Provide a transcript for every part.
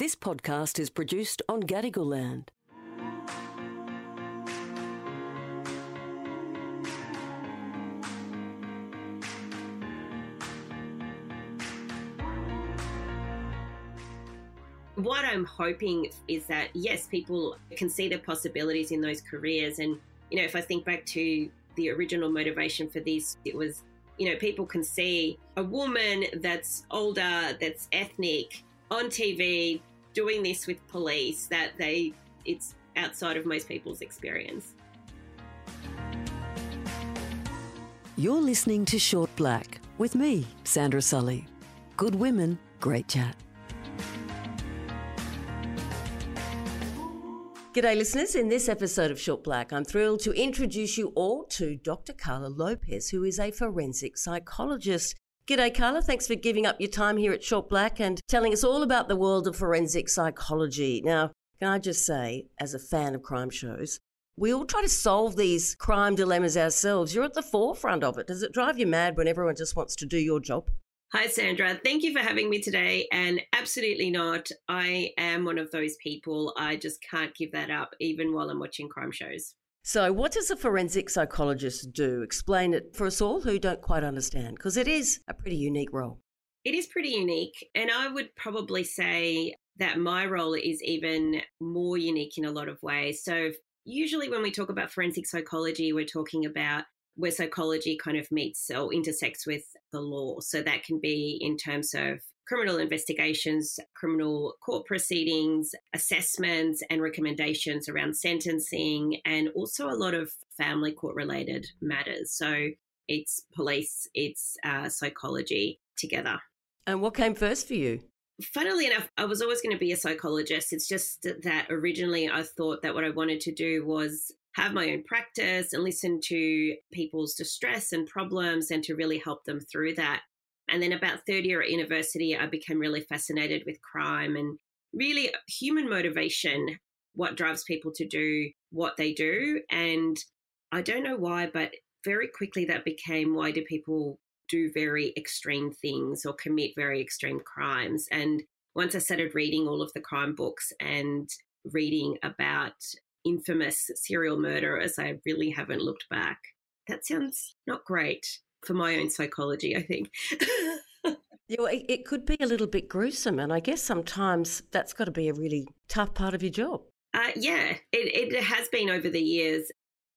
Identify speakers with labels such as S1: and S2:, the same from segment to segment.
S1: This podcast is produced on Gadigal land.
S2: what I'm hoping is that yes, people can see the possibilities in those careers. And you know, if I think back to the original motivation for this, it was you know people can see a woman that's older, that's ethnic on TV doing this with police. That they it's outside of most people's experience.
S1: You're listening to Short Black with me, Sandra Sully. Good women, great chat. G'day, listeners. In this episode of Short Black, I'm thrilled to introduce you all to Dr. Karla Lopez, who is a forensic psychologist. G'day, Karla. Thanks for giving up your time here at Short Black and telling us all about the world of forensic psychology. Now, can I just say, as a fan of crime shows, we all try to solve these crime dilemmas ourselves. You're at the forefront of it. Does it drive you mad when everyone just wants to do your job?
S2: Hi, Sandra. Thank you for having me today. And absolutely not. I am one of those people. I just can't give that up, even while I'm watching crime shows.
S1: So, what does a forensic psychologist do? Explain it for us all who don't quite understand, because it is a pretty unique role.
S2: It is pretty unique. And I would probably say that my role is even more unique in a lot of ways. So, usually when we talk about forensic psychology, we're talking about where psychology kind of meets or intersects with the law. So that can be in terms of criminal investigations, criminal court proceedings, assessments, and recommendations around sentencing, and also a lot of family court related matters. So it's police, it's uh, psychology together.
S1: And what came first for you?
S2: Funnily enough, I was always going to be a psychologist. It's just that originally I thought that what I wanted to do was have my own practice and listen to people's distress and problems and to really help them through that. And then about third year at university, I became really fascinated with crime and really human motivation, what drives people to do what they do. And I don't know why, but very quickly that became why do people do very extreme things or commit very extreme crimes? And once I started reading all of the crime books and reading about infamous serial murderers, I really haven't looked back. That sounds not great for my own psychology, I think.
S1: yeah, it could be a little bit gruesome, and I guess sometimes that's got to be a really tough part of your job.
S2: Uh, yeah, it, it has been over the years.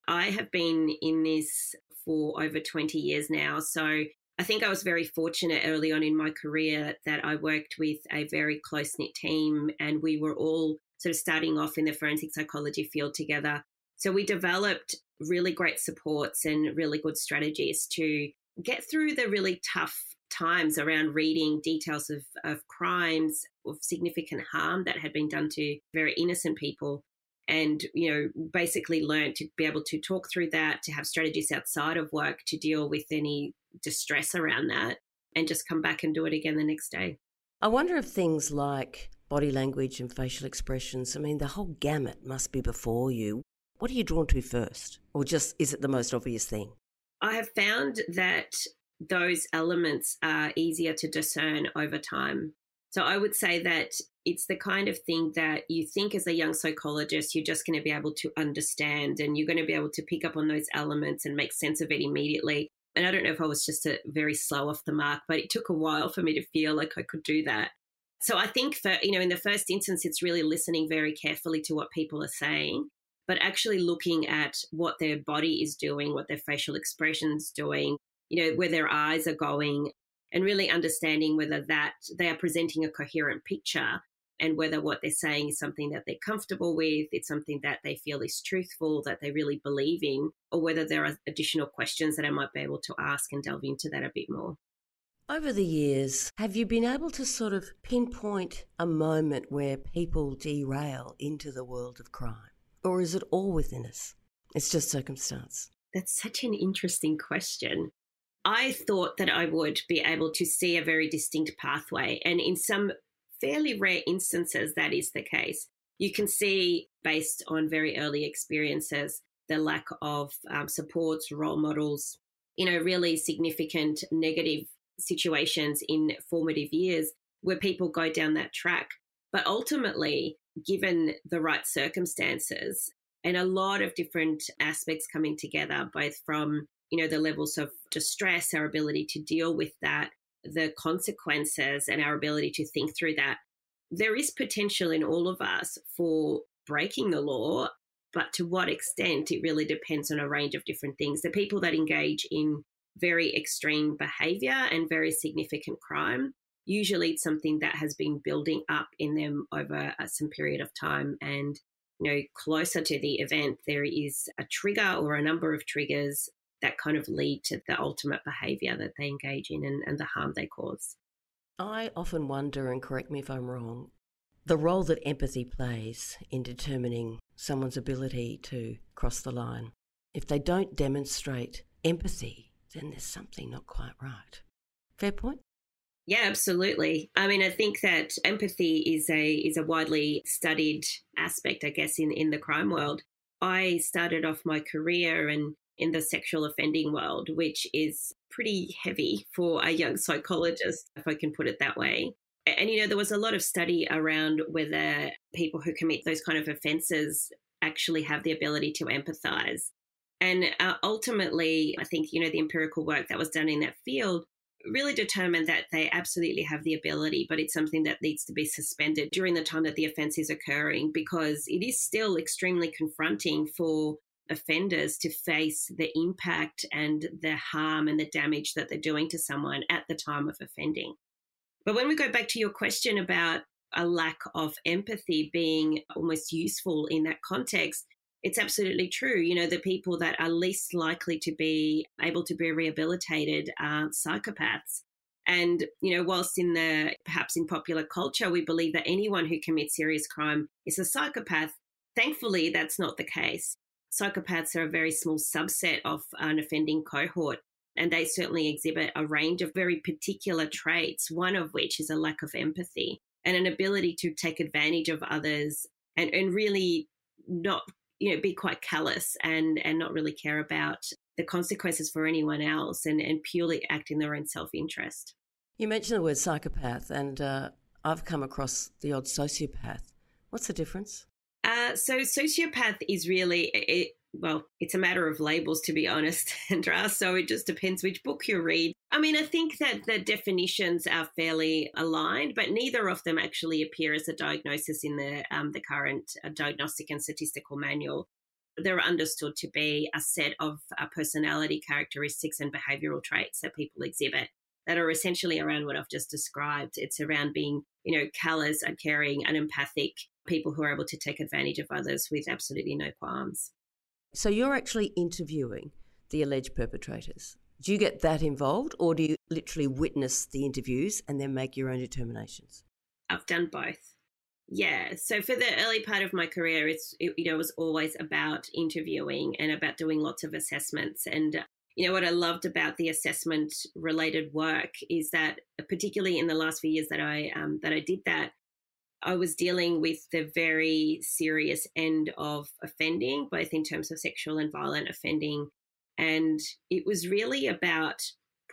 S2: I have been in this for over 20 years now. So I think I was very fortunate early on in my career that I worked with a very close knit team and we were all sort of starting off in the forensic psychology field together. So we developed really great supports and really good strategies to get through the really tough times around reading details of, of crimes of significant harm that had been done to very innocent people and you know basically learn to be able to talk through that to have strategies outside of work to deal with any distress around that and just come back and do it again the next day
S1: i wonder if things like body language and facial expressions. I mean, the whole gamut must be before you. What are you drawn to first? Or just is it the most obvious thing?
S2: I have found that those elements are easier to discern over time. So I would say that it's the kind of thing that you think as a young psychologist, you're just going to be able to understand and you're going to be able to pick up on those elements and make sense of it immediately. And I don't know if I was just a very slow off the mark, but it took a while for me to feel like I could do that. So I think for, you know, in the first instance, it's really listening very carefully to what people are saying, but actually looking at what their body is doing, what their facial expressions doing, you know, where their eyes are going, and really understanding whether that they are presenting a coherent picture and whether what they're saying is something that they're comfortable with, it's something that they feel is truthful, that they really believe in, or whether there are additional questions that I might be able to ask and delve into that a bit more.
S1: Over the years, have you been able to sort of pinpoint a moment where people derail into the world of crime? Or is it all within us? It's just circumstance.
S2: That's such an interesting question. I thought that I would be able to see a very distinct pathway. And in some fairly rare instances, that is the case. You can see, based on very early experiences, the lack of um, supports, role models, you know, really significant negative situations in formative years where people go down that track. But ultimately, given the right circumstances and a lot of different aspects coming together, both from you know the levels of distress, our ability to deal with that, the consequences, and our ability to think through that. There is potential in all of us for breaking the law, but to what extent it really depends on a range of different things. The people that engage in very extreme behavior and very significant crime. Usually, it's something that has been building up in them over uh, some period of time. And, you know, closer to the event, there is a trigger or a number of triggers that kind of lead to the ultimate behavior that they engage in and, and the harm they cause.
S1: I often wonder, and correct me if I'm wrong, the role that empathy plays in determining someone's ability to cross the line. If they don't demonstrate empathy, then there's something not quite right. Fair point?
S2: Yeah, absolutely. I mean, I think that empathy is a is a widely studied aspect, I guess, in, in the crime world. I started off my career and in the sexual offending world, which is pretty heavy for a young psychologist, if I can put it that way. And, you know, there was a lot of study around whether people who commit those kind of offences actually have the ability to empathize. And uh, ultimately, I think, you know, the empirical work that was done in that field really determined that they absolutely have the ability, but it's something that needs to be suspended during the time that the offence is occurring because it is still extremely confronting for offenders to face the impact and the harm and the damage that they're doing to someone at the time of offending. But when we go back to your question about a lack of empathy being almost useful in that context, it's absolutely true. You know, the people that are least likely to be able to be rehabilitated are psychopaths. And, you know, whilst in the perhaps in popular culture, we believe that anyone who commits serious crime is a psychopath, thankfully, that's not the case. Psychopaths are a very small subset of an offending cohort, and they certainly exhibit a range of very particular traits, one of which is a lack of empathy and an ability to take advantage of others and, and really not you know be quite callous and and not really care about the consequences for anyone else and and purely act in their own self-interest.
S1: You mentioned the word psychopath and uh, i've come across the odd sociopath. What's the difference?
S2: Uh, so sociopath is really it, well, it's a matter of labels, to be honest, Andra. So it just depends which book you read. I mean, I think that the definitions are fairly aligned, but neither of them actually appear as a diagnosis in the um, the current uh, diagnostic and statistical manual. They're understood to be a set of uh, personality characteristics and behavioral traits that people exhibit that are essentially around what I've just described. It's around being, you know, callous, uncaring, unempathic, people who are able to take advantage of others with absolutely no qualms.
S1: So you're actually interviewing the alleged perpetrators. Do you get that involved, or do you literally witness the interviews and then make your own determinations?
S2: I've done both. Yeah. So for the early part of my career, it's it, you know was always about interviewing and about doing lots of assessments. And you know what I loved about the assessment related work is that particularly in the last few years that I um, that I did that, I was dealing with the very serious end of offending, both in terms of sexual and violent offending. And it was really about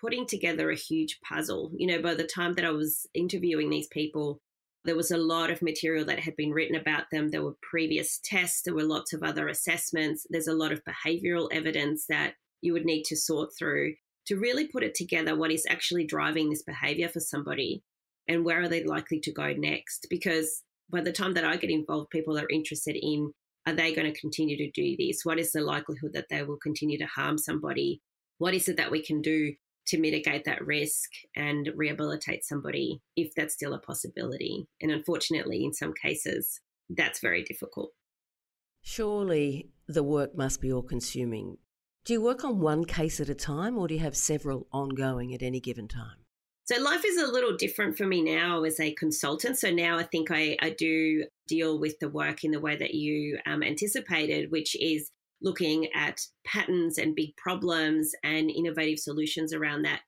S2: putting together a huge puzzle. You know, by the time that I was interviewing these people, there was a lot of material that had been written about them. There were previous tests, there were lots of other assessments. There's a lot of behavioral evidence that you would need to sort through to really put it together what is actually driving this behavior for somebody and where are they likely to go next? Because by the time that I get involved, people are interested in are they going to continue to do this? What is the likelihood that they will continue to harm somebody? What is it that we can do to mitigate that risk and rehabilitate somebody if that's still a possibility? And unfortunately, in some cases, that's very difficult.
S1: Surely the work must be all consuming. Do you work on one case at a time or do you have several ongoing at any given time?
S2: So life is a little different for me now as a consultant. So now I think I, I do deal with the work in the way that you um, anticipated, which is looking at patterns and big problems and innovative solutions around that.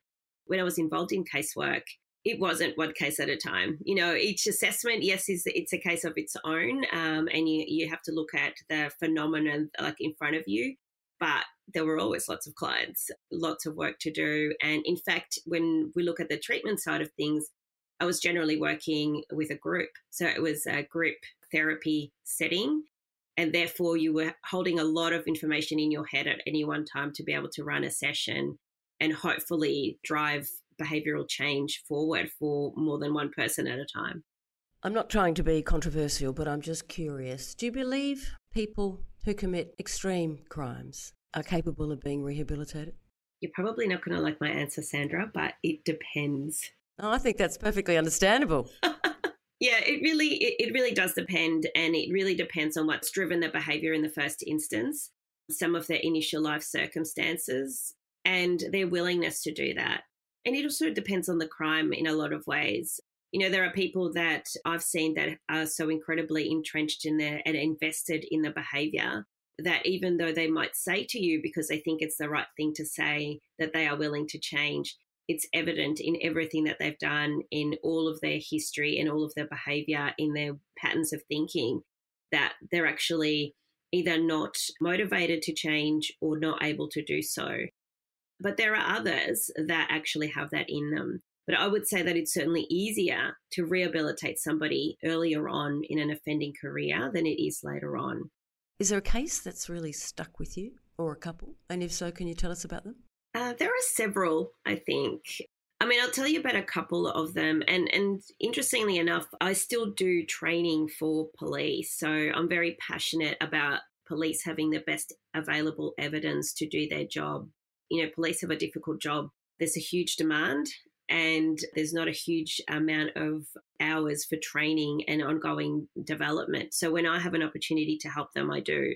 S2: When I was involved in casework, it wasn't one case at a time. You know, each assessment, yes, is it's a case of its own, um, and you you have to look at the phenomenon like in front of you. But there were always lots of clients, lots of work to do, and in fact, when we look at the treatment side of things, I was generally working with a group, so it was a group therapy setting. And therefore, you were holding a lot of information in your head at any one time to be able to run a session and hopefully drive behavioral change forward for more than one person at a time.
S1: I'm not trying to be controversial, but I'm just curious. Do you believe people who commit extreme crimes are capable of being rehabilitated?
S2: You're probably not going to like my answer, Sandra, but it depends.
S1: Oh, I think that's perfectly understandable.
S2: yeah, it really it, it really does depend and it really depends on what's driven the behavior in the first instance, some of their initial life circumstances and their willingness to do that. And it also depends on the crime in a lot of ways. You know, there are people that I've seen that are so incredibly entrenched in there and invested in the behavior that even though they might say to you because they think it's the right thing to say that they are willing to change, it's evident in everything that they've done, in all of their history and all of their behavior, in their patterns of thinking, that they're actually either not motivated to change or not able to do so. But there are others that actually have that in them. But I would say that it's certainly easier to rehabilitate somebody earlier on in an offending career than it is later on.
S1: Is there a case that's really stuck with you or a couple? And if so, can you tell us about them?
S2: Uh, there are several, I think. I mean, I'll tell you about a couple of them. And, and interestingly enough, I still do training for police. So I'm very passionate about police having the best available evidence to do their job you know, police have a difficult job. There's a huge demand and there's not a huge amount of hours for training and ongoing development. So when I have an opportunity to help them, I do.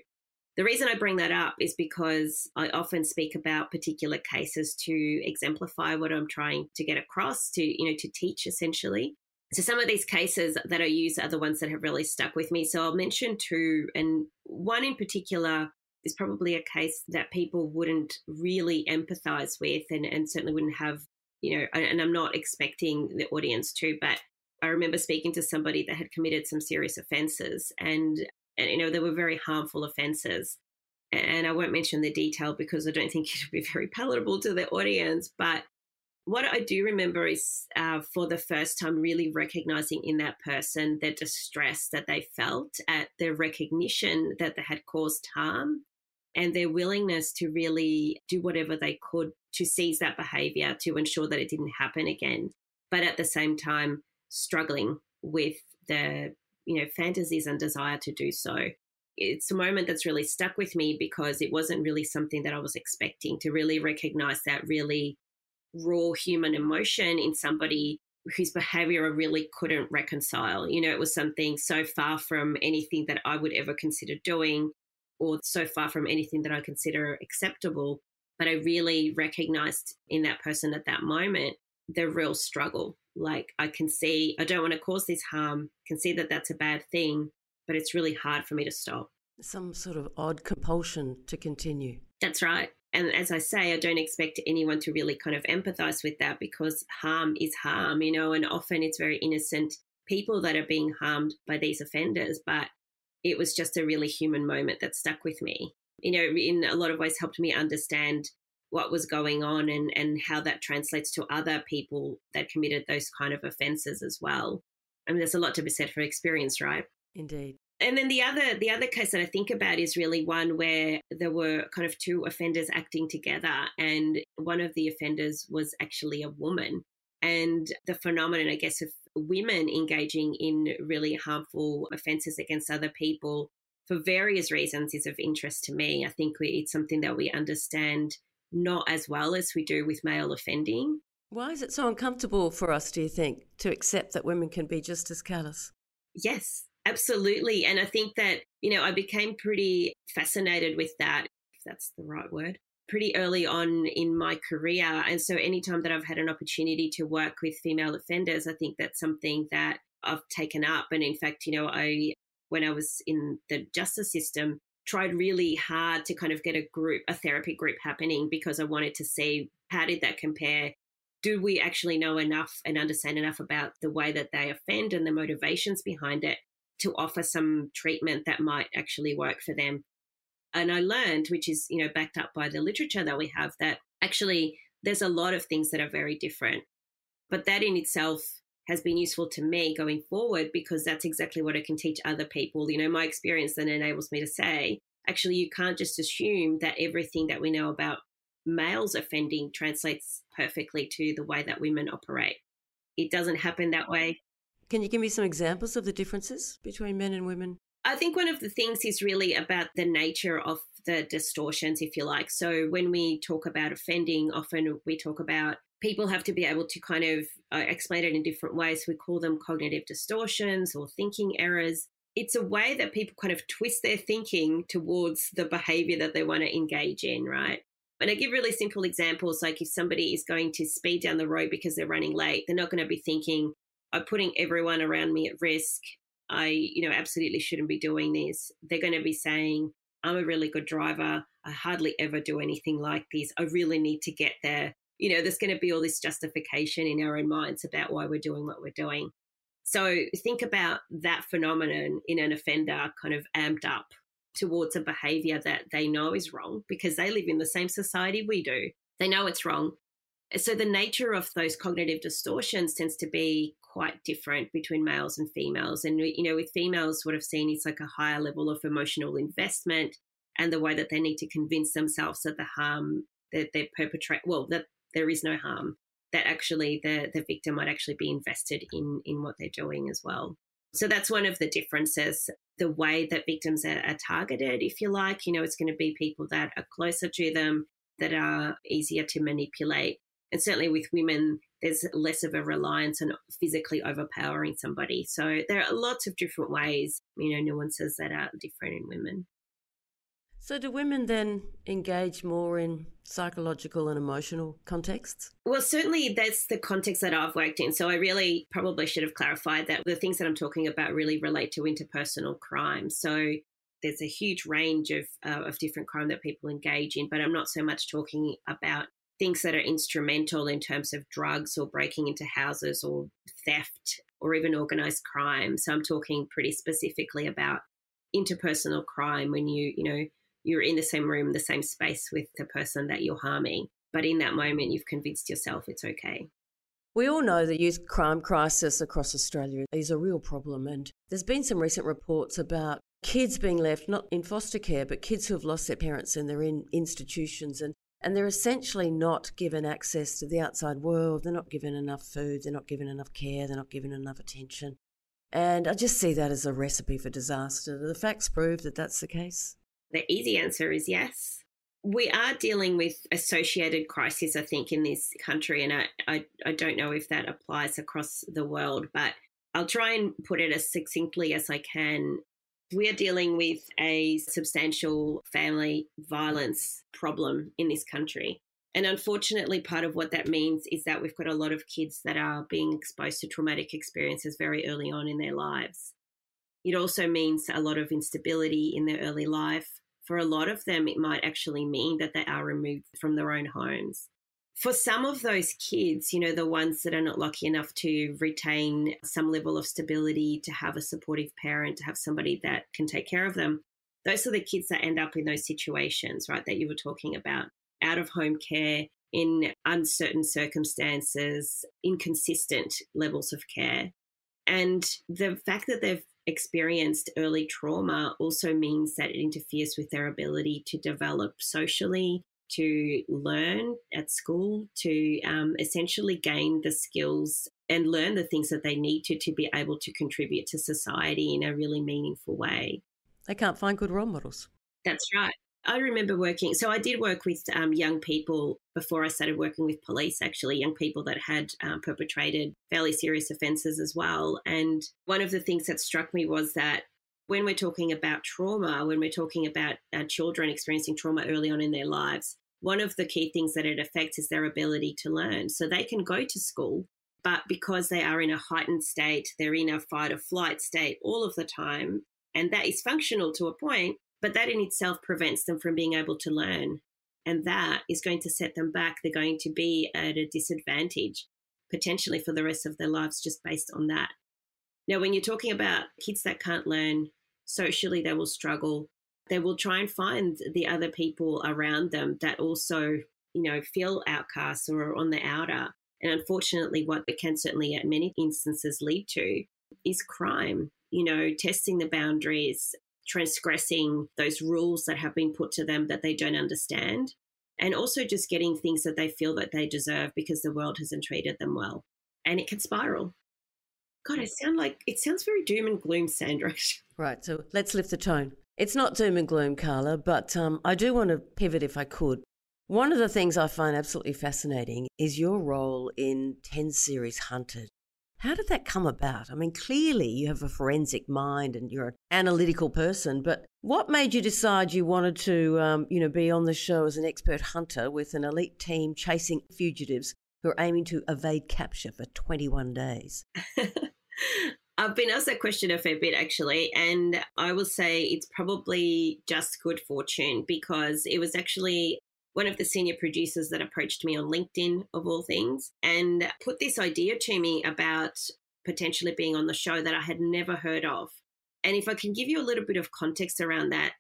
S2: The reason I bring that up is because I often speak about particular cases to exemplify what I'm trying to get across, to, you know, to teach essentially. So some of these cases that I use are the ones that have really stuck with me. So I'll mention two, and one in particular is probably a case that people wouldn't really empathize with and, and certainly wouldn't have, you know, and I'm not expecting the audience to, but I remember speaking to somebody that had committed some serious offenses and, and you know, they were very harmful offenses. And I won't mention the detail because I don't think it would be very palatable to the audience. But what I do remember is uh, for the first time, really recognizing in that person the distress that they felt at the recognition that they had caused harm and their willingness to really do whatever they could to seize that behavior to ensure that it didn't happen again. But at the same time, struggling with the you know fantasies and desire to do so it's a moment that's really stuck with me because it wasn't really something that I was expecting to really recognize that really raw human emotion in somebody whose behavior I really couldn't reconcile. You know, it was something so far from anything that I would ever consider doing or so far from anything that I consider acceptable. But I really recognized in that person at that moment the real struggle. Like I can see, I don't want to cause this harm, can see that that's a bad thing, but it's really hard for me to stop.
S1: Some sort of odd compulsion to continue.
S2: That's right. And as I say, I don't expect anyone to really kind of empathize with that because harm is harm, you know, and often it's very innocent people that are being harmed by these offenders. But it was just a really human moment that stuck with me. You know, in a lot of ways helped me understand what was going on and, and how that translates to other people that committed those kind of offenses as well. I mean, there's a lot to be said for experience, right?
S1: Indeed.
S2: And then the other the other case that I think about is really one where there were kind of two offenders acting together, and one of the offenders was actually a woman. And the phenomenon, I guess, of women engaging in really harmful offences against other people for various reasons is of interest to me. I think we, it's something that we understand not as well as we do with male offending.
S1: Why is it so uncomfortable for us, do you think, to accept that women can be just as callous?
S2: Yes, absolutely. And I think that, you know, I became pretty fascinated with that, if that's the right word, pretty early on in my career. And so anytime that I've had an opportunity to work with female offenders, I think that's something that I've taken up. And in fact, you know, I, when I was in the justice system, tried really hard to kind of get a group, a therapy group happening because I wanted to see how did that compare do we actually know enough and understand enough about the way that they offend and the motivations behind it to offer some treatment that might actually work for them? And I learned, which is, you know, backed up by the literature that we have, that actually there's a lot of things that are very different. But that in itself has been useful to me going forward because that's exactly what I can teach other people. You know, my experience then enables me to say, actually, you can't just assume that everything that we know about males offending translates perfectly to the way that women operate. It doesn't happen that way.
S1: Can you give me some examples of the differences between men and women?
S2: I think one of the things is really about the nature of the distortions, if you like. So when we talk about offending, often we talk about people have to be able to kind of uh, explain it in different ways. We call them cognitive distortions or thinking errors. It's a way that people kind of twist their thinking towards the behavior that they want to engage in, right? And I give really simple examples like if somebody is going to speed down the road because they're running late, they're not going to be thinking, I'm putting everyone around me at risk. I, you know, absolutely shouldn't be doing this. They're going to be saying, I'm a really good driver. I hardly ever do anything like this. I really need to get there. You know, there's going to be all this justification in our own minds about why we're doing what we're doing. So think about that phenomenon in an offender kind of amped up towards a behavior that they know is wrong because they live in the same society we do. They know it's wrong. So the nature of those cognitive distortions tends to be quite different between males and females. And, you know, with females, what I've seen is like a higher level of emotional investment and the way that they need to convince themselves that the harm that they perpetrate, well, that there is no harm, that actually the, the victim might actually be invested in, in what they're doing as well. So that's one of the differences. The way that victims are, are targeted, if you like, you know, it's going to be people that are closer to them, that are easier to manipulate. And certainly with women, there's less of a reliance on physically overpowering somebody. So there are lots of different ways, you know, nuances that are different in women.
S1: So, do women then engage more in psychological and emotional contexts?
S2: Well, certainly that's the context that I've worked in. So, I really probably should have clarified that the things that I'm talking about really relate to interpersonal crime. So, there's a huge range of, uh, of different crime that people engage in, but I'm not so much talking about things that are instrumental in terms of drugs or breaking into houses or theft or even organized crime. So, I'm talking pretty specifically about interpersonal crime when you, you know, you're in the same room, the same space with the person that you're harming. But in that moment, you've convinced yourself it's okay.
S1: We all know the youth crime crisis across Australia is a real problem, and there's been some recent reports about kids being left not in foster care, but kids who have lost their parents and they're in institutions and and they're essentially not given access to the outside world. They're not given enough food, they're not given enough care, they're not given enough attention. And I just see that as a recipe for disaster. The facts prove that that's the case.
S2: The easy answer is yes. We are dealing with associated crises, I think, in this country, and I, I, I don't know if that applies across the world, but I'll try and put it as succinctly as I can. We are dealing with a substantial family violence problem in this country. And unfortunately, part of what that means is that we've got a lot of kids that are being exposed to traumatic experiences very early on in their lives. It also means a lot of instability in their early life. For a lot of them, it might actually mean that they are removed from their own homes. For some of those kids, you know, the ones that are not lucky enough to retain some level of stability, to have a supportive parent, to have somebody that can take care of them, those are the kids that end up in those situations, right, that you were talking about out of home care, in uncertain circumstances, inconsistent levels of care. And the fact that they've experienced early trauma also means that it interferes with their ability to develop socially, to learn at school, to um, essentially gain the skills and learn the things that they need to to be able to contribute to society in a really meaningful way.
S1: They can't find good role models.
S2: That's right. I remember working, so I did work with um, young people before I started working with police, actually, young people that had um, perpetrated fairly serious offences as well. And one of the things that struck me was that when we're talking about trauma, when we're talking about uh, children experiencing trauma early on in their lives, one of the key things that it affects is their ability to learn. So they can go to school, but because they are in a heightened state, they're in a fight or flight state all of the time, and that is functional to a point, but that in itself prevents them from being able to learn. And that is going to set them back. They're going to be at a disadvantage potentially for the rest of their lives just based on that. Now, when you're talking about kids that can't learn socially, they will struggle. They will try and find the other people around them that also, you know, feel outcasts or are on the outer. And unfortunately, what it can certainly at many instances lead to is crime, you know, testing the boundaries, transgressing those rules that have been put to them that they don't understand, and also just getting things that they feel that they deserve because the world hasn't treated them well. And it can spiral. God, I sound like it sounds very doom and gloom, Sandra.
S1: Right. So let's lift the tone. It's not doom and gloom, Karla, but um, I do want to pivot if I could. One of the things I find absolutely fascinating is your role in 10 series Hunted. How did that come about? I mean, clearly you have a forensic mind and you're an analytical person, but what made you decide you wanted to, um, you know, be on the show as an expert hunter with an elite team chasing fugitives who are aiming to evade capture for 21 days?
S2: I've been asked that question a fair bit actually, and I will say it's probably just good fortune because it was actually one of the senior producers that approached me on LinkedIn, of all things, and put this idea to me about potentially being on the show that I had never heard of. And if I can give you a little bit of context around that,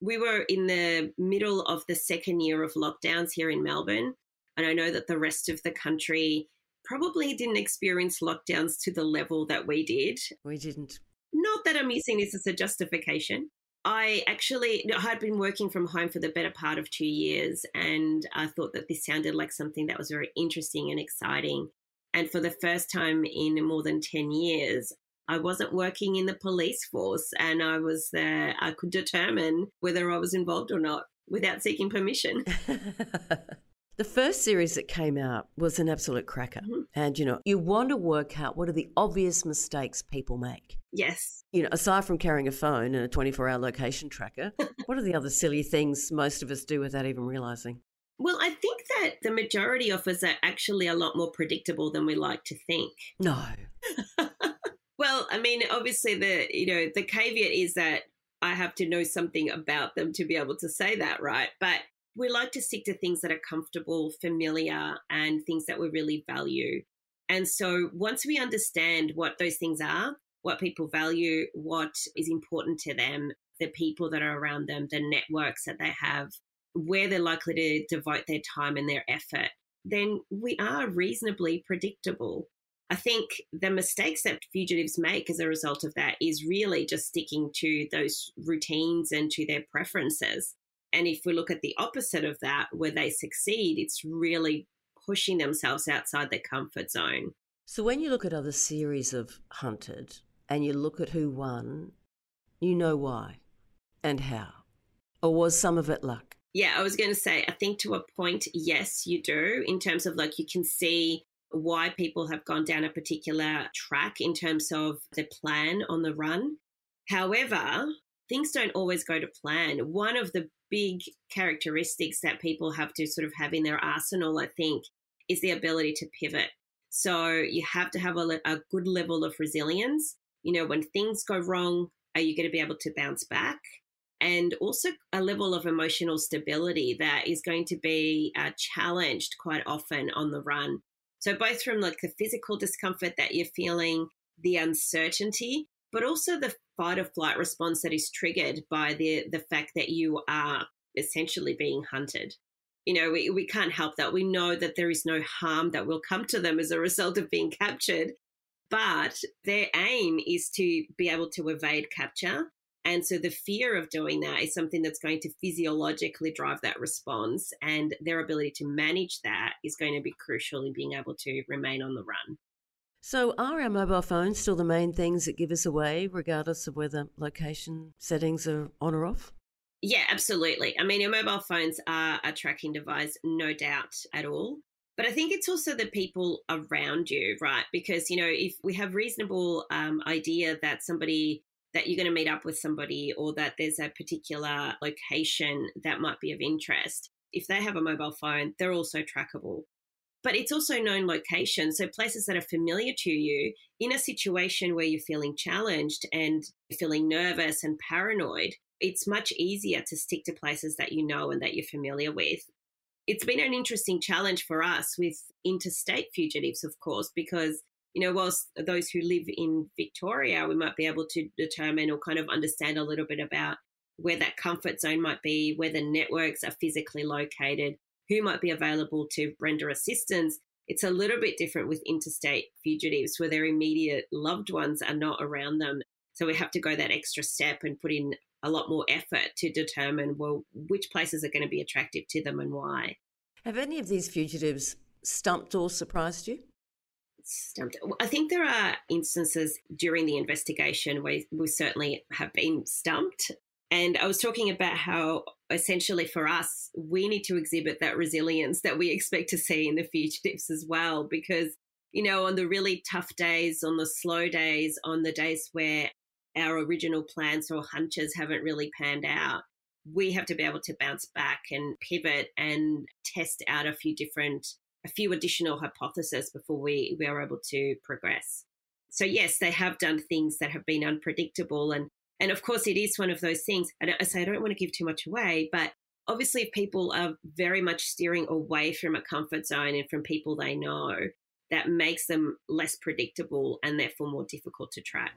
S2: we were in the middle of the second year of lockdowns here in Melbourne. And I know that the rest of the country probably didn't experience lockdowns to the level that we did.
S1: We didn't.
S2: Not that I'm using this as a justification, I actually I had been working from home for the better part of two years, and I thought that this sounded like something that was very interesting and exciting. And for the first time in more than 10 years, I wasn't working in the police force and I was there, I could determine whether I was involved or not without seeking permission.
S1: The first series that came out was an absolute cracker. Mm-hmm. And, you know, you want to work out what are the obvious mistakes people make.
S2: Yes.
S1: You know, aside from carrying a phone and a 24 hour location tracker, what are the other silly things most of us do without even realizing?
S2: Well, I think that the majority of us are actually a lot more predictable than we like to think.
S1: No.
S2: well, I mean, obviously the, you know, the caveat is that I have to know something about them to be able to say that, right? But we like to stick to things that are comfortable, familiar, and things that we really value. And so once we understand what those things are, what people value, what is important to them, the people that are around them, the networks that they have, where they're likely to devote their time and their effort, then we are reasonably predictable. I think the mistakes that fugitives make as a result of that is really just sticking to those routines and to their preferences. And if we look at the opposite of that, where they succeed, it's really pushing themselves outside their comfort zone.
S1: So when you look at other series of Hunted and you look at who won, you know why and how. Or was some of it luck?
S2: Yeah, I was going to say, I think to a point, yes, you do, in terms of like you can see why people have gone down a particular track in terms of the plan on the run. However, things don't always go to plan. One of the big characteristics that people have to sort of have in their arsenal, I think, is the ability to pivot. So you have to have a, a good level of resilience. You know, when things go wrong, are you going to be able to bounce back? And also a level of emotional stability that is going to be uh, challenged quite often on the run. So both from like the physical discomfort that you're feeling, the uncertainty, but also the fight or flight response that is triggered by the the fact that you are essentially being hunted. You know, we, we can't help that. We know that there is no harm that will come to them as a result of being captured, but their aim is to be able to evade capture. And so the fear of doing that is something that's going to physiologically drive that response. And their ability to manage that is going to be crucial in being able to remain on the run.
S1: So, are our mobile phones still the main things that give us away, regardless of whether location settings are on or off?
S2: Yeah, absolutely. I mean, your mobile phones are a tracking device, no doubt at all. But I think it's also the people around you, right? Because, you know, if we have reasonable um, idea that somebody, that you're going to meet up with somebody or that there's a particular location that might be of interest, if they have a mobile phone, they're also trackable. But it's also known locations. So places that are familiar to you in a situation where you're feeling challenged and feeling nervous and paranoid, it's much easier to stick to places that you know and that you're familiar with. It's been an interesting challenge for us with interstate fugitives, of course, because you know, whilst those who live in Victoria, we might be able to determine or kind of understand a little bit about where that comfort zone might be, where the networks are physically located, who might be available to render assistance. It's a little bit different with interstate fugitives where their immediate loved ones are not around them. So we have to go that extra step and put in a lot more effort to determine, well, which places are going to be attractive to them and why.
S1: Have any of these fugitives stumped or surprised you?
S2: Stumped. I think there are instances during the investigation where we certainly have been stumped. And I was talking about how essentially for us, we need to exhibit that resilience that we expect to see in the fugitives as well. Because, you know, on the really tough days, on the slow days, on the days where our original plans or hunches haven't really panned out, we have to be able to bounce back and pivot and test out a few different, a few additional hypotheses before we, we are able to progress. So, yes, they have done things that have been unpredictable and and of course, it is one of those things. And I say I don't want to give too much away, but obviously, if people are very much steering away from a comfort zone and from people they know, that makes them less predictable and therefore more difficult to track.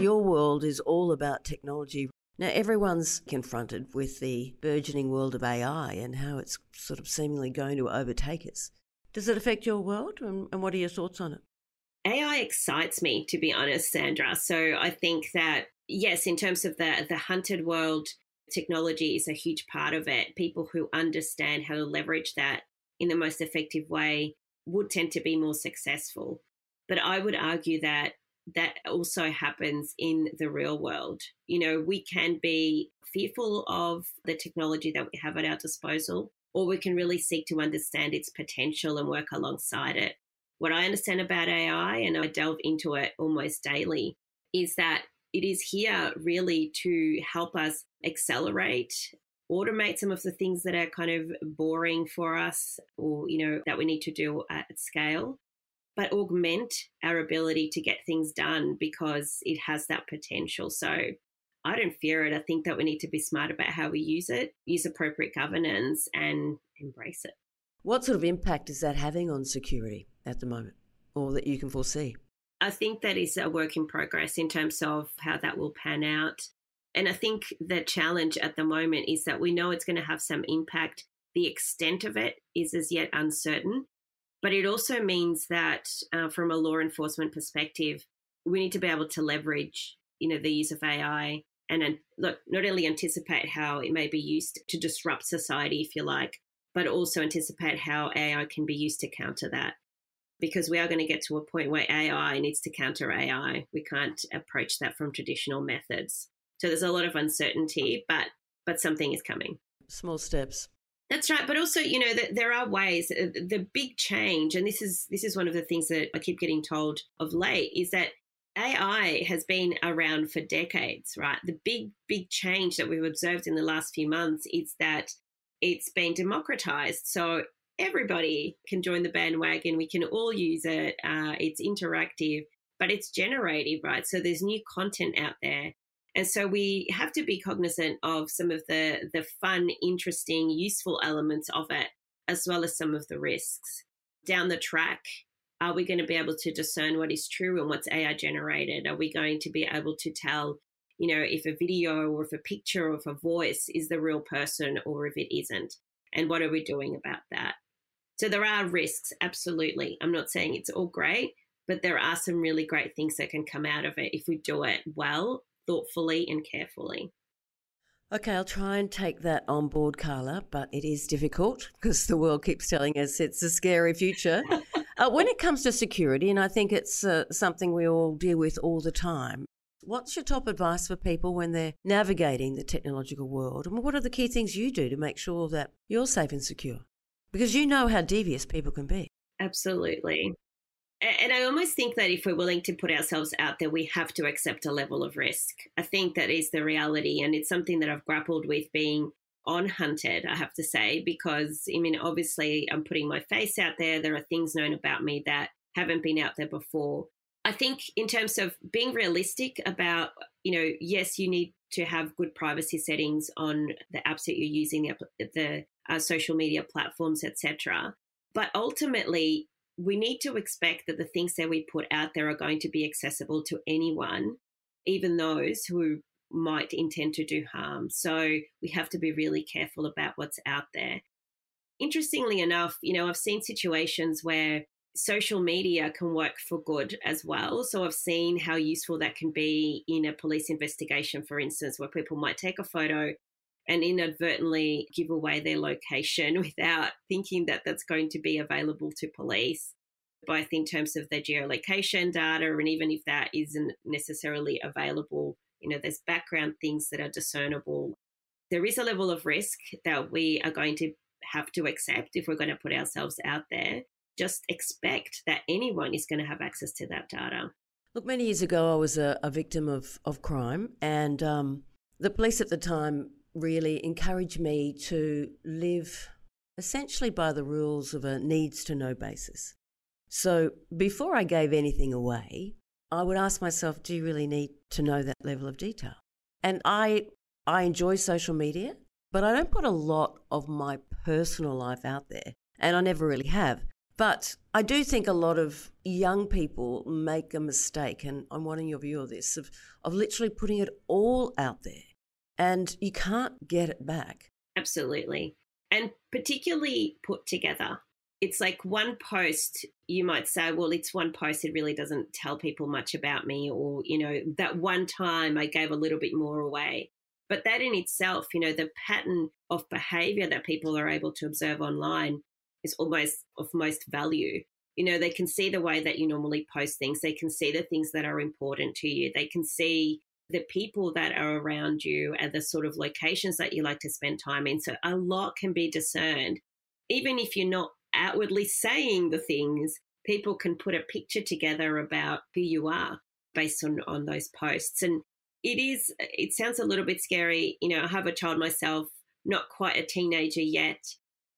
S1: Your world is all about technology. Now, everyone's confronted with the burgeoning world of AI and how it's sort of seemingly going to overtake us. Does it affect your world? And what are your thoughts on it?
S2: AI excites me, to be honest, Sandra. So I think that, yes, in terms of the, the hunted world, technology is a huge part of it. People who understand how to leverage that in the most effective way would tend to be more successful. But I would argue that that also happens in the real world. You know, we can be fearful of the technology that we have at our disposal, or we can really seek to understand its potential and work alongside it. What I understand about AI, and I delve into it almost daily, is that it is here really to help us accelerate automate some of the things that are kind of boring for us or you know that we need to do at scale but augment our ability to get things done because it has that potential. So I don't fear it. I think that we need to be smart about how we use it, use appropriate governance, and embrace it.
S1: What sort of impact is that having on security at the moment, or that you can foresee?
S2: I think that is a work in progress in terms of how that will pan out. And I think the challenge at the moment is that we know it's going to have some impact. The extent of it is as yet uncertain. But it also means that uh, from a law enforcement perspective, we need to be able to leverage, you know, the use of AI and, and look, not only anticipate how it may be used to disrupt society, if you like, but also anticipate how AI can be used to counter that. Because we are going to get to a point where AI needs to counter AI. We can't approach that from traditional methods. So there's a lot of uncertainty, but but something is coming.
S1: Small steps.
S2: That's right, but also you know that there are ways. Uh, the big change, and this is this is one of the things that I keep getting told of late, is that AI has been around for decades, right? The big big change that we've observed in the last few months is that it's been democratized, so everybody can join the bandwagon. We can all use it. Uh, it's interactive, but it's generative, right? So there's new content out there. And so we have to be cognizant of some of the, the fun, interesting, useful elements of it, as well as some of the risks. Down the track, Are we going to be able to discern what is true and what's AI generated? Are we going to be able to tell, you know, if a video or if a picture or if a voice is the real person or if it isn't? And what are we doing about that? So there are risks, absolutely. I'm not saying it's all great, but there are some really great things that can come out of it if we do it well, thoughtfully, and carefully.
S1: Okay, I'll try and take that on board, Karla, but it is difficult because the world keeps telling us it's a scary future. uh, when it comes to security, and I think it's uh, something we all deal with all the time, what's your top advice for people when they're navigating the technological world? And what are the key things you do to make sure that you're safe and secure? Because you know how devious people can be.
S2: Absolutely. And I almost think that if we're willing to put ourselves out there, we have to accept a level of risk. I think that is the reality. And it's something that I've grappled with being on hunted, I have to say, because I mean, obviously, I'm putting my face out there. There are things known about me that haven't been out there before. I think, in terms of being realistic about, you know, yes, you need to have good privacy settings on the apps that you're using, the, the uh, social media platforms, etc. But ultimately, we need to expect that the things that we put out there are going to be accessible to anyone, even those who might intend to do harm. So we have to be really careful about what's out there. Interestingly enough, you know, I've seen situations where social media can work for good as well. So I've seen how useful that can be in a police investigation, for instance, where people might take a photo and inadvertently give away their location without thinking that that's going to be available to police, both in terms of their geolocation data and even if that isn't necessarily available, you know, there's background things that are discernible. There is a level of risk that we are going to have to accept if we're going to put ourselves out there. Just expect that anyone is going to have access to that data.
S1: Look, many years ago, I was a, a victim of, of crime, and um, the police at the time really encouraged me to live essentially by the rules of a needs to know basis. So before I gave anything away, I would ask myself, do you really need to know that level of detail? And I I enjoy social media, but I don't put a lot of my personal life out there, and I never really have. But I do think a lot of young people make a mistake, and I'm wanting your view of this, of, of literally putting it all out there and you can't get it back.
S2: Absolutely. And particularly put together. It's like one post, you might say, well, it's one post, it really doesn't tell people much about me, or, you know, that one time I gave a little bit more away. But that in itself, you know, the pattern of behavior that people are able to observe online is almost of most value. You know, they can see the way that you normally post things, they can see the things that are important to you, they can see the people that are around you and the sort of locations that you like to spend time in. So a lot can be discerned. Even if you're not outwardly saying the things, people can put a picture together about who you are based on, on those posts. And it is, it sounds a little bit scary. You know, I have a child myself, not quite a teenager yet.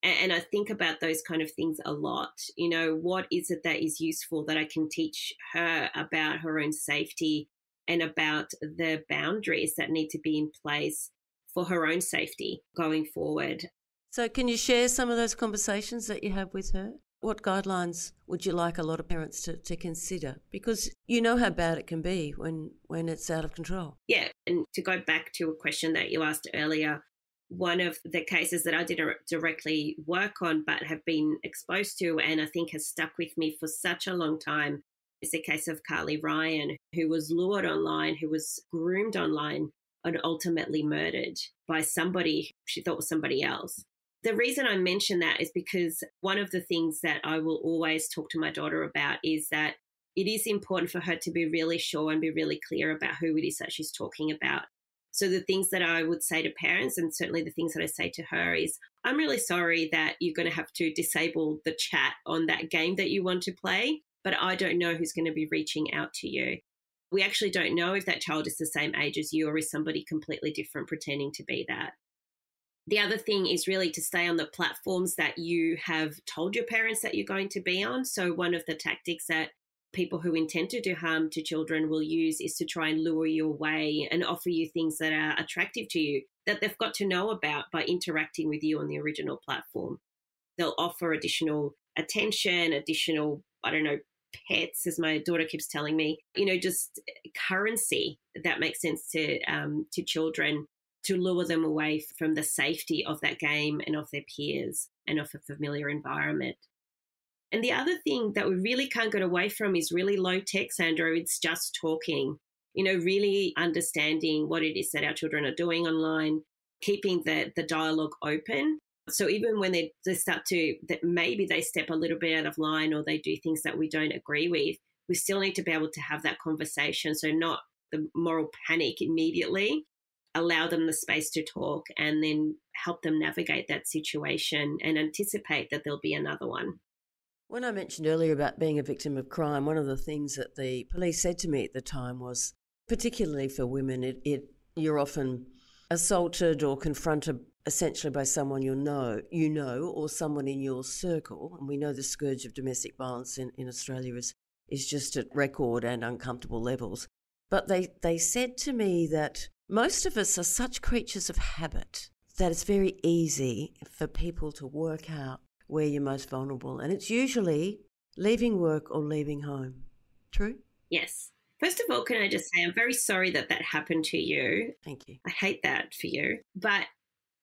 S2: And I think about those kind of things a lot. You know, what is it that is useful that I can teach her about her own safety and about the boundaries that need to be in place for her own safety going forward.
S1: So, can you share some of those conversations that you have with her? What guidelines would you like a lot of parents to, to consider? Because you know how bad it can be when, when it's out of control.
S2: Yeah. And to go back to a question that you asked earlier, one of the cases that I didn't directly work on but have been exposed to and I think has stuck with me for such a long time is the case of Carly Ryan, who was lured online, who was groomed online, and ultimately murdered by somebody she thought was somebody else. The reason I mention that is because one of the things that I will always talk to my daughter about is that it is important for her to be really sure and be really clear about who it is that she's talking about. So, the things that I would say to parents, and certainly the things that I say to her, is I'm really sorry that you're going to have to disable the chat on that game that you want to play but I don't know who's going to be reaching out to you. We actually don't know if that child is the same age as you or is somebody completely different pretending to be that. The other thing is really to stay on the platforms that you have told your parents that you're going to be on. So, one of the tactics that people who intend to do harm to children will use is to try and lure you away and offer you things that are attractive to you that they've got to know about by interacting with you on the original platform. They'll offer additional attention, additional, I don't know, pets, as my daughter keeps telling me, you know, just currency that makes sense to um, to children to lure them away from the safety of that game and of their peers and of a familiar environment. And the other thing that we really can't get away from is really low tech, Sandra. It's just talking, you know, really understanding what it is that our children are doing online, keeping the, the dialogue open. So even when they, they start to, that maybe they step a little bit out of line or they do things that we don't agree with, we still need to be able to have that conversation. So not the moral panic immediately, allow them the space to talk and then help them navigate that situation and anticipate that there'll be another one.
S1: When I mentioned earlier about being a victim of crime, one of the things that the police said to me at the time was, particularly for women, it, it you're often assaulted or confronted essentially by someone you know, you know, or someone in your circle. And we know the scourge of domestic violence in, in Australia is is just at record and uncomfortable levels. But they, they said to me that most of us are such creatures of habit that it's very easy for people to work out where you're most vulnerable. And it's usually leaving work or leaving home. True?
S2: Yes. First of all, can I just say I'm very sorry that that happened to you.
S1: Thank you.
S2: I hate that for you. But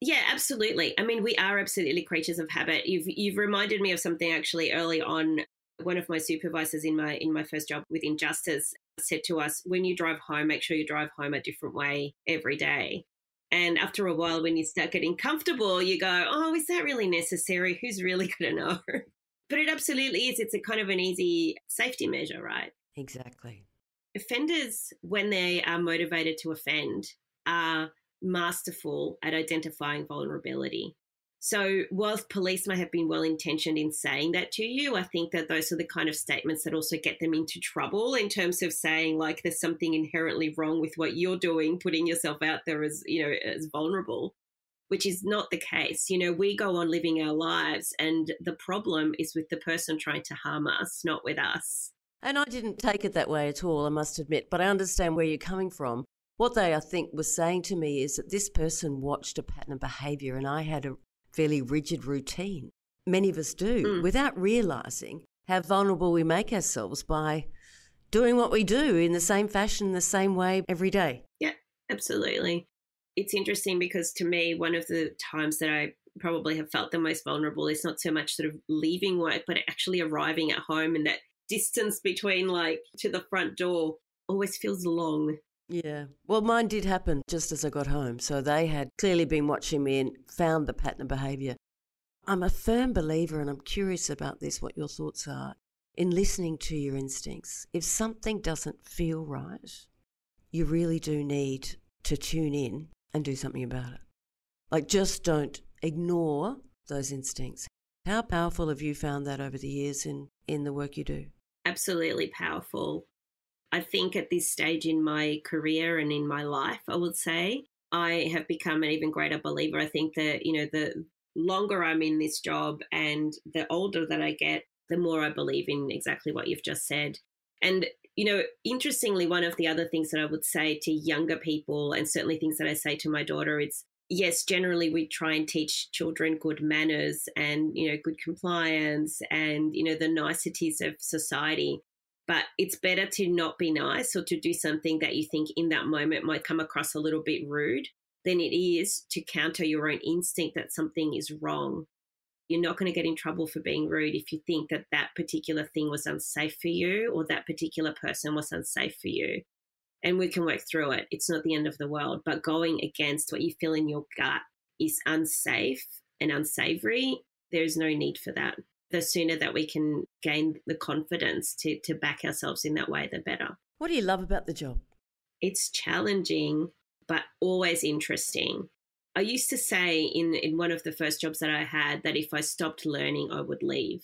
S2: yeah, absolutely. I mean, we are absolutely creatures of habit. You've you've reminded me of something actually early on. One of my supervisors in my in my first job with Injustice said to us, "When you drive home, make sure you drive home a different way every day." And after a while, when you start getting comfortable, you go, oh, is that really necessary? Who's really going to know? but it absolutely is. It's a kind of an easy safety measure, right?
S1: Exactly.
S2: Offenders, when they are motivated to offend, are masterful at identifying vulnerability. So, whilst police may have been well intentioned in saying that to you, I think that those are the kind of statements that also get them into trouble in terms of saying, like, there's something inherently wrong with what you're doing, putting yourself out there as, you know, as vulnerable, which is not the case. You know, we go on living our lives, and the problem is with the person trying to harm us, not with us.
S1: And I didn't take it that way at all, I must admit, but I understand where you're coming from. What they, I think, were saying to me is that this person watched a pattern of behaviour and I had a fairly rigid routine. Many of us do mm. without realizing how vulnerable we make ourselves by doing what we do in the same fashion, the same way every day.
S2: Yeah, absolutely. It's interesting because to me, one of the times that I probably have felt the most vulnerable is not so much sort of leaving work, but actually arriving at home and that distance between like to the front door always feels long.
S1: Yeah. Well, mine did happen just as I got home. So they had clearly been watching me and found the pattern of behaviour. I'm a firm believer, and I'm curious about this, what your thoughts are, in listening to your instincts. If something doesn't feel right, you really do need to tune in and do something about it. Like, just don't ignore those instincts. How powerful have you found that over the years in, in the work you do?
S2: Absolutely powerful. I think at this stage in my career and in my life, I would say, I have become an even greater believer. I think that, you know, the longer I'm in this job and the older that I get, the more I believe in exactly what you've just said. And, you know, interestingly, one of the other things that I would say to younger people, and certainly things that I say to my daughter, it's yes, generally we try and teach children good manners and, you know, good compliance and, you know, the niceties of society. But it's better to not be nice or to do something that you think in that moment might come across a little bit rude than it is to counter your own instinct that something is wrong. You're not going to get in trouble for being rude if you think that that particular thing was unsafe for you or that particular person was unsafe for you. And we can work through it. It's not the end of the world. But going against what you feel in your gut is unsafe and unsavory. There's no need for that the sooner that we can gain the confidence to, to back ourselves in that way, the better.
S1: What do you love about the job?
S2: It's challenging, but always interesting. I used to say in, in one of the first jobs that I had that if I stopped learning, I would leave.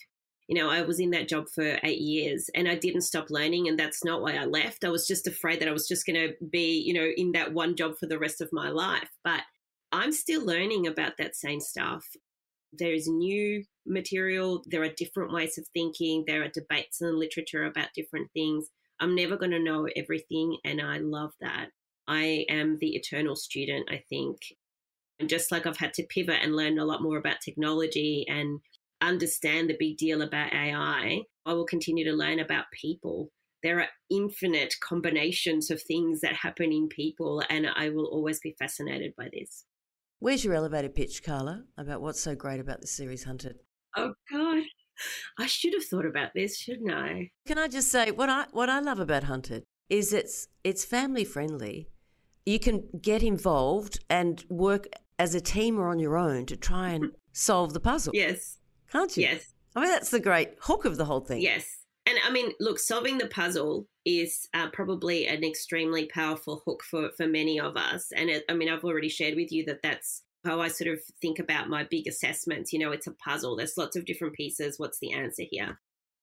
S2: You know, I was in that job for eight years and I didn't stop learning, and that's not why I left. I was just afraid that I was just going to be, you know, in that one job for the rest of my life. But I'm still learning about that same stuff. There is new material. There are different ways of thinking. There are debates in the literature about different things. I'm never going to know everything, and I love that. I am the eternal student, I think. And just like I've had to pivot and learn a lot more about technology and understand the big deal about AI, I will continue to learn about people. There are infinite combinations of things that happen in people, and I will always be fascinated by this.
S1: Where's your elevator pitch, Karla, about what's so great about the series Hunted?
S2: Oh, God. I should have thought about this, shouldn't I?
S1: Can I just say what I what I love about Hunted is it's it's family friendly. You can get involved and work as a team or on your own to try and solve the puzzle.
S2: Yes.
S1: Can't you?
S2: Yes.
S1: I mean that's the great hook of the whole thing.
S2: Yes. And I mean, look, solving the puzzle is uh, probably an extremely powerful hook for, for many of us. And it, I mean, I've already shared with you that that's how I sort of think about my big assessments. You know, it's a puzzle. There's lots of different pieces. What's the answer here?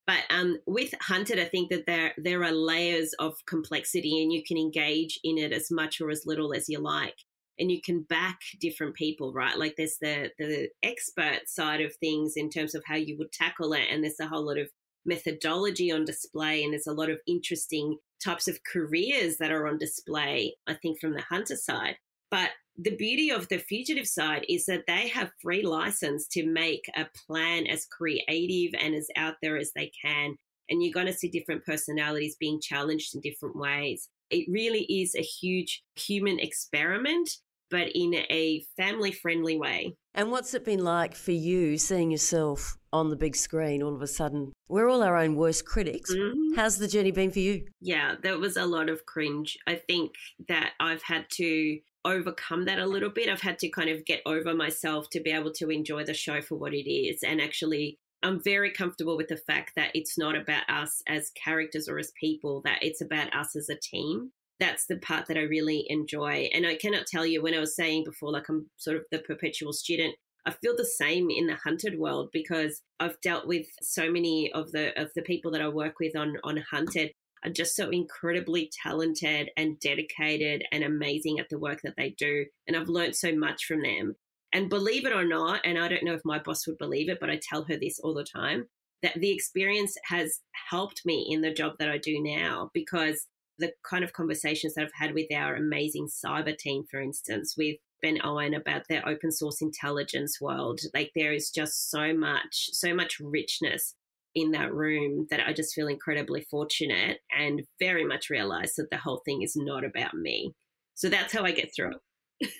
S2: But um, with Hunted, I think that there there are layers of complexity, and you can engage in it as much or as little as you like, and you can back different people, right? Like there's the the expert side of things in terms of how you would tackle it, and there's a whole lot of methodology on display, and there's a lot of interesting types of careers that are on display. I think from the Hunter side, but the beauty of the fugitive side is that they have free license to make a plan as creative and as out there as they can. And you're going to see different personalities being challenged in different ways. It really is a huge human experiment, but in a family friendly way.
S1: And what's it been like for you seeing yourself on the big screen all of a sudden? We're all our own worst critics. Mm-hmm. How's the journey been for you?
S2: Yeah, there was a lot of cringe. I think that I've had to overcome that a little bit. I've had to kind of get over myself to be able to enjoy the show for what it is. And actually, I'm very comfortable with the fact that it's not about us as characters or as people, that it's about us as a team. That's the part that I really enjoy. And I cannot tell you when I was saying before, like I'm sort of the perpetual student. I feel the same in the hunted world because I've dealt with so many of the of the people that I work with on on hunted are just so incredibly talented and dedicated and amazing at the work that they do. And I've learned so much from them. And believe it or not, and I don't know if my boss would believe it, but I tell her this all the time that the experience has helped me in the job that I do now because the kind of conversations that I've had with our amazing cyber team, for instance, with Ben Owen about their open source intelligence world, like there is just so much, so much richness in that room that I just feel incredibly fortunate and very much realize that the whole thing is not about me. So that's how I get through it.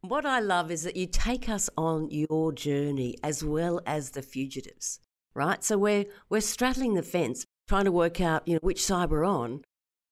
S1: what I love is that you take us on your journey as well as the fugitives, right? So we're we're straddling the fence, trying to work out, you know, which side we're on.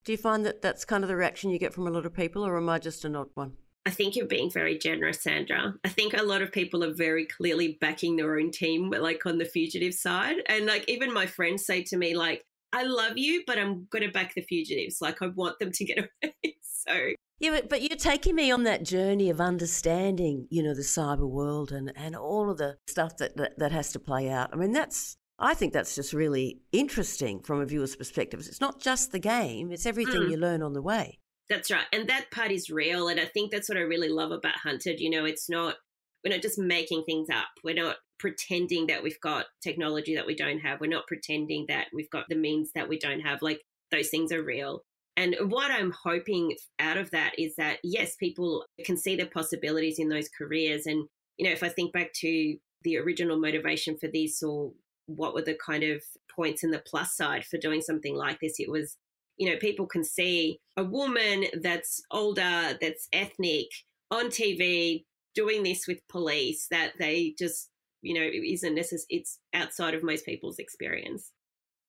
S1: Do you find that that's kind of the reaction you get from a lot of people, or am I just an odd one?
S2: I think you're being very generous, Sandra. I think a lot of people are very clearly backing their own team, like on the fugitive side. And like even my friends say to me, like, I love you, but I'm going to back the fugitives. Like I want them to get away. so
S1: yeah, but, but you're taking me on that journey of understanding, you know, the cyber world and, and all of the stuff that, that, that has to play out. I mean, that's I think that's just really interesting from a viewer's perspective. It's not just the game; it's everything mm. you learn on the way.
S2: That's right. And that part is real. And I think that's what I really love about Hunted. You know, it's not, we're not just making things up. We're not pretending that we've got technology that we don't have. We're not pretending that we've got the means that we don't have. Like those things are real. And what I'm hoping out of that is that, yes, people can see the possibilities in those careers. And, you know, if I think back to the original motivation for this or what were the kind of points in the plus side for doing something like this, it was you know, people can see a woman that's older, that's ethnic on TV doing this with police that they just, you know, isn't necessary. It's outside of most people's experience.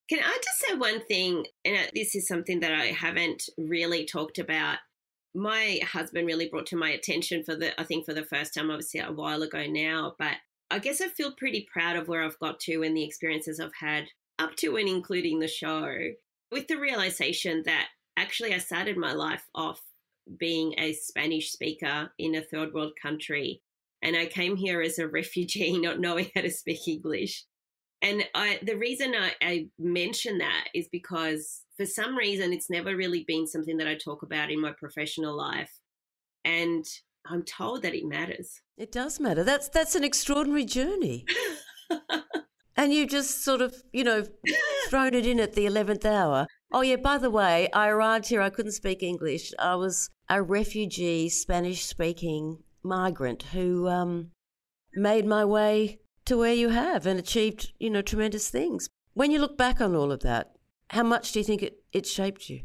S2: Can I just say one thing? And this is something that I haven't really talked about. My husband really brought to my attention for the, I think for the first time, obviously a while ago now, but I guess I feel pretty proud of where I've got to and the experiences I've had up to and including the show with the realization that actually I started my life off being a Spanish speaker in a third world country. And I came here as a refugee, not knowing how to speak English. And I, the reason I, I mention that is because for some reason it's never really been something that I talk about in my professional life. And I'm told that it matters.
S1: It does matter. That's that's an extraordinary journey. and you just sort of, you know, thrown it in at the 11th hour. Oh, yeah, by the way, I arrived here, I couldn't speak English. I was a refugee, Spanish speaking migrant who um, made my way to where you have and achieved, you know, tremendous things. When you look back on all of that, how much do you think it, it shaped you?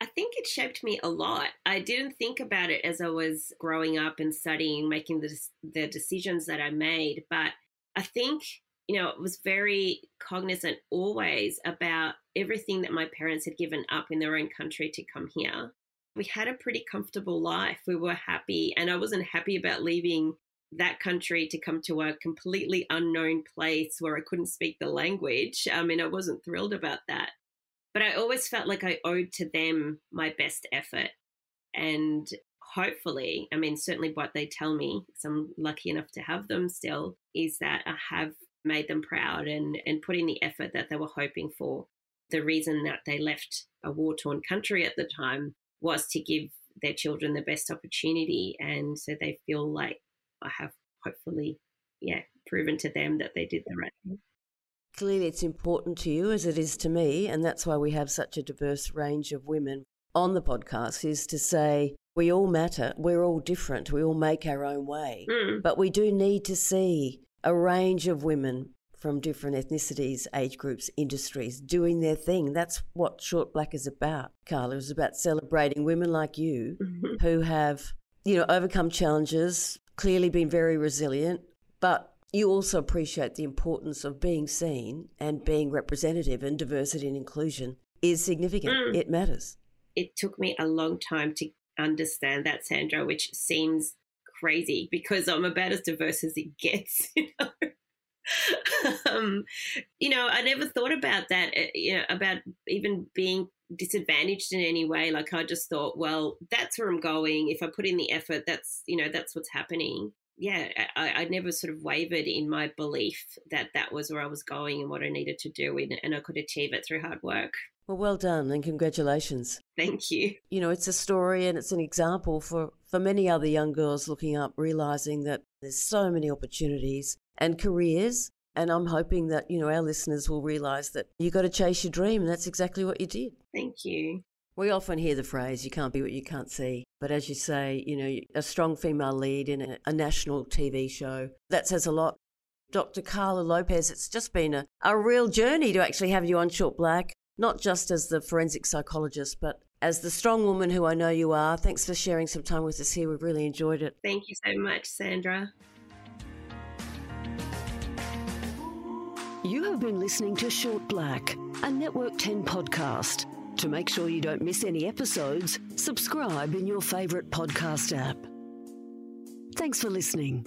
S2: I think it shaped me a lot. I didn't think about it as I was growing up and studying, making the, the decisions that I made. But I think, you know, was very cognizant always about everything that my parents had given up in their own country to come here. We had a pretty comfortable life. We were happy. And I wasn't happy about leaving that country to come to a completely unknown place where I couldn't speak the language. I mean, I wasn't thrilled about that. But I always felt like I owed to them my best effort. And hopefully, I mean, certainly what they tell me, because I'm lucky enough to have them still, is that I have made them proud and, and put in the effort that they were hoping for. The reason that they left a war torn country at the time was to give their children the best opportunity. And so they feel like I have hopefully, yeah, proven to them that they did the right thing.
S1: Clearly, it's important to you as it is to me, and that's why we have such a diverse range of women on the podcast. Is to say we all matter, we're all different, we all make our own way,
S2: Mm.
S1: but we do need to see a range of women from different ethnicities, age groups, industries doing their thing. That's what Short Black is about. Karla is about celebrating women like you
S2: Mhm.
S1: who have, you know, overcome challenges, clearly been very resilient, but you also appreciate the importance of being seen and being representative and diversity and inclusion is significant.
S2: Mm.
S1: It matters.
S2: It took me a long time to understand that, Sandra, which seems crazy because I'm about as diverse as it gets. You know? um, you know, I never thought about that. uh, You know, about even being disadvantaged in any way. Like I just thought, well, that's where I'm going. If I put in the effort, that's you know, that's what's happening. Yeah, I, I never sort of wavered in my belief that that was where I was going and what I needed to do, and, and I could achieve it through hard work.
S1: Well, well done and congratulations.
S2: Thank you.
S1: You know, it's a story and it's an example for, for many other young girls looking up, realizing that there's so many opportunities and careers. And I'm hoping that, you know, our listeners will realize that you got to chase your dream. And that's exactly what you did.
S2: Thank you.
S1: We often hear the phrase, you can't be what you can't see. But as you say, you know, a strong female lead in a, a national TV show, that says a lot. Dr. Karla Lopez, it's just been a, a real journey to actually have you on Short Black, not just as the forensic psychologist, but as the strong woman who I know you are. Thanks for sharing some time with us here. We've really enjoyed it.
S2: Thank you so much, Sandra.
S3: You have been listening to Short Black, a Network 10 podcast. To make sure you don't miss any episodes, subscribe in your favourite podcast app. Thanks for listening.